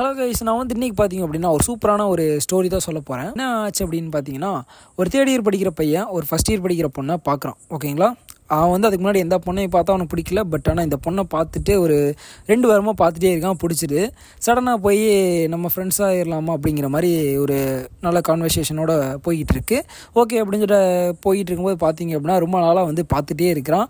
Hello guys நான் வந்து இன்றைக்கி பார்த்தீங்க அப்படின்னா ஒரு சூப்பரான ஒரு ஸ்டோரி தான் சொல்ல போகிறேன் என்ன ஆச்சு அப்படின்னு பார்த்தீங்கன்னா ஒரு தேர்ட் இயர் படிக்கிற பையன் ஒரு ஃபஸ்ட் இயர் படிக்கிற பொண்ணை பார்க்குறான் ஓகேங்களா அவன் வந்து அதுக்கு முன்னாடி எந்த பொண்ணையும் பார்த்தா அவனுக்கு பிடிக்கல பட் ஆனால் இந்த பொண்ணை பார்த்துட்டு ஒரு ரெண்டு வாரமாக பார்த்துட்டே இருக்கான் பிடிச்சிது சடனாக போய் நம்ம ஃப்ரெண்ட்ஸாக ஆயிடலாமா அப்படிங்கிற மாதிரி ஒரு நல்ல கான்வர்சேஷனோட போய்கிட்டு இருக்கு. ஓகே அப்படின்னு சொல்லிட்டு போயிட்டு இருக்கும்போது பார்த்தீங்க அப்படின்னா ரொம்ப நாளாக வந்து பார்த்துட்டே இருக்கிறான்.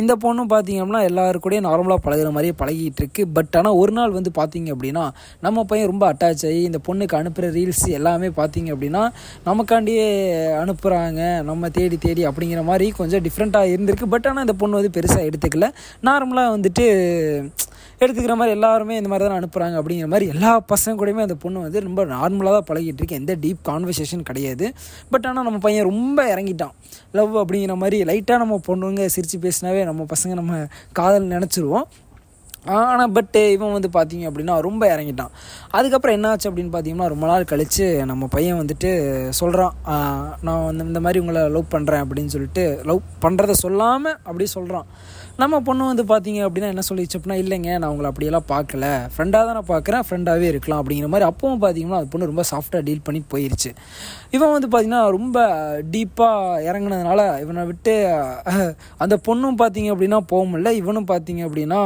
இந்த பொண்ணும் பார்த்தீங்க அப்படின்னா எல்லாரு கூடயும் நார்மலாக பழகுற மாதிரியே பழகிட்டு இருக்கு. பட் ஆனால் ஒரு நாள் வந்து பார்த்தீங்க அப்படின்னா நம்ம பையன் ரொம்ப அட்டாச் ஆகி இந்த பொண்ணுக்கு அனுப்புகிற ரீல்ஸ் எல்லாமே பார்த்தீங்க அப்படின்னா நமக்காண்டியே அனுப்புகிறாங்க நம்ம தேடி தேடி அப்படிங்கிற மாதிரி கொஞ்சம் டிஃப்ரெண்ட்டாக இருந்திருக்கு. பட் ஆனால் இந்த பொண்ணு வந்து பெருசாக எடுத்துக்கல. நார்மலாக வந்துட்டு எடுத்துக்கிற மாதிரி எல்லாருமே இந்த மாதிரி தான் அனுப்புகிறாங்க அப்படிங்கிற மாதிரி எல்லா பசங்க கூடயுமே அந்த பொண்ணு வந்து ரொம்ப நார்மலாக தான் பழகிட்டு இருக்கு. எந்த டீப் கான்வர்சேஷன் கிடையாது. பட் ஆனால் நம்ம பையன் ரொம்ப இறங்கிட்டான். லவ் அப்படிங்கிற மாதிரி லைட்டாக நம்ம பொண்ணுங்க சிரித்து பேசினாவே நம்ம பசங்க நம்ம காதல் நினச்சிருவோம். ஆனால் பட்டு இவன் வந்து பார்த்தீங்க அப்படின்னா ரொம்ப இறங்கிட்டான். அதுக்கப்புறம் என்னாச்சு அப்படின்னு பார்த்தீங்கன்னா ரொம்ப நாள் கழித்து நம்ம பையன் வந்துட்டு சொல்கிறான் நான் வந்து இந்த மாதிரி உங்களை லவ் பண்ணுறேன் அப்படின்னு சொல்லிட்டு லவ் பண்ணுறத சொல்லாமல் அப்படி சொல்கிறான் நம்ம பொண்ணு வந்து பார்த்தீங்க அப்படின்னா என்ன சொல்லிச்சு அப்படின்னா இல்லைங்க நான் உங்களை அப்படியெல்லாம் பார்க்கல ஃப்ரெண்டாக தான் நான் பார்க்குறேன் ஃப்ரெண்டாகவே இருக்கலாம். அப்படிங்கிற மாதிரி அப்பவும் பார்த்தீங்கன்னா அது பொண்ணு ரொம்ப சாஃப்டாக டீல் பண்ணி போயிருச்சு. இவன் வந்து பார்த்தீங்கன்னா ரொம்ப டீப்பாக இறங்குனதுனால இவனை விட்டு அந்த பொண்ணும் பார்த்தீங்க அப்படின்னா போக முடியல. இவனும் பார்த்தீங்க அப்படின்னா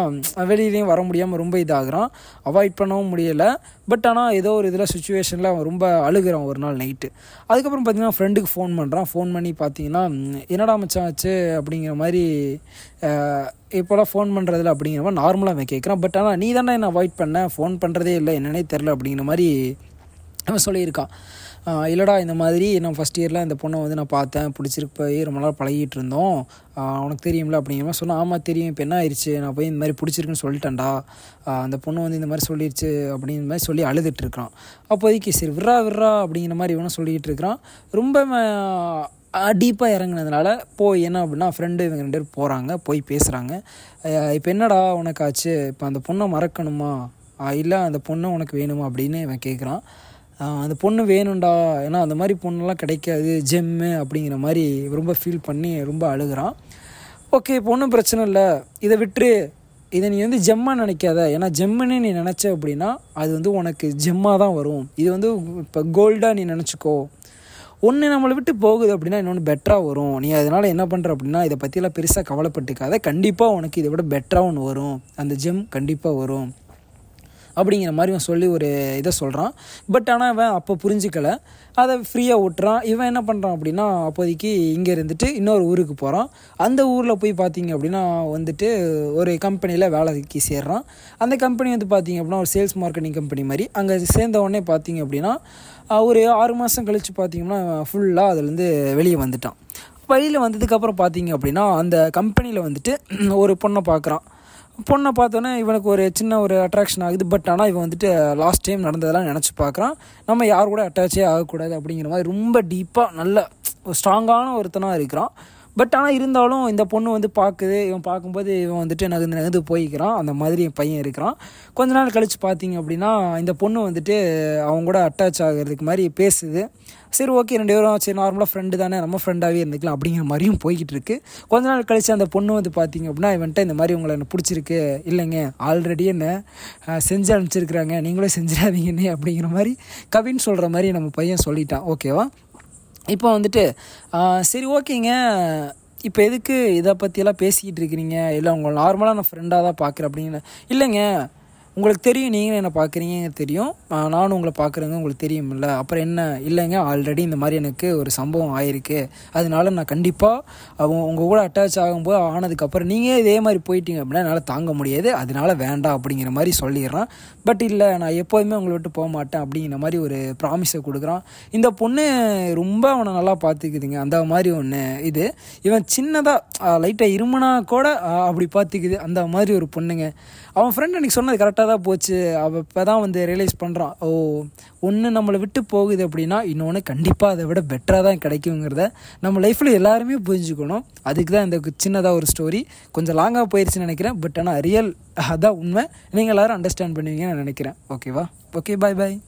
வெளியிலையும் வர முடியாமல் ரொம்ப இதாகிறான். அவாய்ட் பண்ணவும் முடியலை. பட் ஆனால் ஏதோ ஒரு இதில் சுச்சுவேஷனில் அவன் ரொம்ப அழுகிறான் ஒரு நாள் நைட்டு அதுக்கப்புறம் பார்த்தீங்கன்னா ஃப்ரெண்டுக்கு ஃபோன் பண்ணுறான் ஃபோன் பண்ணி பார்த்தீங்கன்னா என்னடா மச்சான் ஆச்சு? அப்படிங்கிற மாதிரி இப்போலாம் ஃபோன் பண்ணுறதில்ல அப்படிங்கிற மாதிரி நார்மலாக அவன் கேட்குறான் பட் ஆனால் நீ தானே என்ன அவாய்ட் பண்ண? ஃபோன் பண்ணுறதே இல்லை. என்னன்னே தெரில அப்படிங்கிற மாதிரி அவன் சொல்லியிருக்கான். இல்லைடா இந்த மாதிரி நான் ஃபஸ்ட் இயரில் இந்த பொண்ணை வந்து நான் பார்த்தேன். பிடிச்சிருக்கு போய் ரொம்ப நாள் பழகிட்டு இருந்தோம். அவனுக்கு உனக்கு தெரியும்ல அப்படிங்கிற மாதிரி சொன்னால் ஆமாம் தெரியும். இப்போ என்ன ஆயிடுச்சு? நான் போய் இந்த மாதிரி பிடிச்சிருக்குன்னு சொல்லிட்டேன்டா. அந்த பொண்ணு வந்து இந்த மாதிரி சொல்லிடுச்சு அப்படிங்கிற மாதிரி சொல்லி அழுதுட்டு இருக்கான். அப்போதைக்கு சரி விட்றா விட்றா அப்படிங்கிற மாதிரி இவனும் சொல்லிக்கிட்டு இருக்கிறான். ரொம்ப டீப்பாக இறங்குனதுனால போய் என்ன அப்படின்னா ஃப்ரெண்டு இவங்க ரெண்டு பேரும் போகிறாங்க போய் பேசுகிறாங்க இப்போ என்னடா உனக்கு ஆச்சு? இப்போ அந்த பொண்ணை மறக்கணுமா? இல்லை அந்த பொண்ணை உனக்கு வேணுமா அப்படின்னு இவன் கேட்குறான் அந்த பொண்ணு வேணும்டா. ஏன்னா அந்த மாதிரி பொண்ணெல்லாம் கிடைக்காது. ஜெம்மு அப்படிங்கிற மாதிரி ரொம்ப ஃபீல் பண்ணி ரொம்ப அழுகுறான். ஓகே இப்போ ஒன்றும் பிரச்சனை இல்லை. இதை விட்டுரு. இதை நீ வந்து ஜெம்மாக நினைக்காத. ஏன்னா ஜெம்முன்னு நீ நினச்ச அப்படின்னா அது வந்து உனக்கு ஜெம்மாக தான் வரும். இது வந்து இப்போ கோல்டாக நீ நினச்சிக்கோ. ஒன்று நம்மளை விட்டு போகுது அப்படின்னா இன்னொன்று பெட்டராக வரும். நீ அதனால் என்ன பண்ணுற அப்படின்னா இதை பற்றியெல்லாம் பெருசாக கவலைப்பட்டுக்காத. கண்டிப்பாக உனக்கு இதை விட பெட்டராக ஒன்று வரும். அந்த ஜெம் கண்டிப்பாக வரும். அப்படிங்கிற மாதிரி அவன் சொல்லி ஒரு இதை சொல்கிறான் பட் ஆனால் இவன் அப்போ புரிஞ்சிக்கல. அதை ஃப்ரீயாக விட்டுறான். இவன் என்ன பண்ணுறான் அப்படின்னா அப்போதைக்கு இங்கே இருந்துட்டு இன்னொரு ஊருக்கு போகிறான் அந்த ஊரில் போய் பார்த்தீங்க அப்படின்னா வந்துட்டு ஒரு கம்பெனியில் வேலைக்கு சேர்றான். அந்த கம்பெனி வந்து பார்த்தீங்க அப்படின்னா ஒரு சேல்ஸ் மார்க்கெட்டிங் கம்பெனி மாதிரி. அங்கே சேர்ந்த உடனே பார்த்தீங்க அப்படின்னா ஒரு ஆறு மாதம் கழித்து பார்த்தீங்கன்னா ஃபுல்லாக அதுலேருந்து வெளியே வந்துட்டான். வெளியில் வந்ததுக்கப்புறம் பார்த்தீங்க அப்படின்னா அந்த கம்பெனியில் வந்துட்டு ஒரு பொண்ணை பார்க்குறான் பொண்ணை பார்த்தோன்னே இவனுக்கு ஒரு சின்ன ஒரு அட்ராக்ஷன் ஆகுது. பட் ஆனால் இவன் வந்துட்டு லாஸ்ட் டைம் நடந்ததெல்லாம் நினச்சி பார்க்குறான். நம்ம யார் கூட அட்டாச்சே ஆகக்கூடாது அப்படிங்கிற மாதிரி ரொம்ப டீப்பாக நல்ல ஸ்ட்ராங்கான ஒருத்தனாக இருக்கிறான். பட் ஆனால் இருந்தாலும் இந்த பொண்ணு வந்து பார்க்குது. இவன் பார்க்கும்போது இவன் வந்துட்டு நகர்ந்து நகர்ந்து போய்க்கிறான். அந்த மாதிரி என் பையன் இருக்கிறான். கொஞ்ச நாள் கழித்து பார்த்தீங்க அப்படின்னா இந்த பொண்ணு வந்துட்டு அவங்க கூட அட்டாச் ஆகிறதுக்கு மாதிரி பேசுது. சரி ஓகே ரெண்டு பேரும் சரி நார்மலாக ஃப்ரெண்டு தானே நம்ம ஃப்ரெண்டாகவே இருந்துக்கலாம் அப்படிங்கிற மாதிரியும் போய்கிட்டு இருக்கு. கொஞ்ச நாள் கழித்து அந்த பொண்ணு வந்து பார்த்தீங்க அப்படின்னா இவன்ட்ட இந்த மாதிரி உங்களை எனக்கு பிடிச்சிருக்கு? இல்லைங்க ஆல்ரெடி என்ன செஞ்சு அனுப்பிச்சிருக்கிறாங்க. நீங்களும் செஞ்சிடாதீங்கன்னே அப்படிங்கிற மாதிரி கவின்னு சொல்கிற மாதிரி நம்ம பையன் சொல்லிட்டான். ஓகேவா இப்போ வந்துட்டு சரி ஓகேங்க. இப்போ எதுக்கு இதை பற்றியெல்லாம் பேசிக்கிட்டு இருக்கிறீங்க? இல்லை உங்களை நார்மலாக நான் ஃப்ரெண்டாக தான் பார்க்குறேன் அப்படின்னு. இல்லைங்க. உங்களுக்கு தெரியும் நீங்கள் என்ன பார்க்குறீங்க தெரியும். நானும் உங்களை பார்க்குறேங்க உங்களுக்கு தெரியும்ல. அப்புறம் என்ன? இல்லைங்க ஆல்ரெடி இந்த மாதிரி எனக்கு ஒரு சம்பவம் ஆயிருக்கு. அதனால நான் கண்டிப்பாக அவங்க உங்கள் கூட அட்டாச் ஆகும்போது ஆனதுக்கப்புறம் நீங்கள் இதே மாதிரி போயிட்டீங்க அப்படின்னா என்னால் தாங்க முடியாது. அதனால வேண்டாம் அப்படிங்கிற மாதிரி சொல்லிடுறான். பட் இல்லை நான் எப்போதுமே உங்களை விட்டு போக மாட்டேன் அப்படிங்கிற மாதிரி ஒரு ப்ராமிஸை கொடுக்குறான். இந்த பொண்ணு ரொம்ப அவனை நல்லா பார்த்துக்குதுங்க. அந்த மாதிரி ஒன்று இது இவன் சின்னதாக லைட்டாக இருமனா கூட அப்படி பார்த்துக்குது. அந்த மாதிரி ஒரு பொண்ணுங்க. அவன் ஃப்ரெண்ட் அன்றைக்கி சொன்னது கரெக்டாக தான் போச்சு. அவள் இப்போ தான் வந்து ரியலைஸ் பண்ணுறான் ஓ ஒன்று நம்மளை விட்டு போகுது அப்படின்னா இன்னொன்று கண்டிப்பாக அதை விட பெட்டராக தான் கிடைக்குங்கிறத நம்ம லைஃப்பில் எல்லாருமே புரிஞ்சுக்கணும். அதுக்கு தான் இந்த சின்னதாக ஒரு ஸ்டோரி கொஞ்சம் லாங்காக போயிடுச்சுன்னு நினைக்கிறேன். பட் ஆனால் ரியல் அதான் உண்மை. நீங்கள் எல்லோரும் அண்டர்ஸ்டாண்ட் பண்ணுவீங்கன்னு நான் நினைக்கிறேன். ஓகேவா ஓகே பாய் பாய்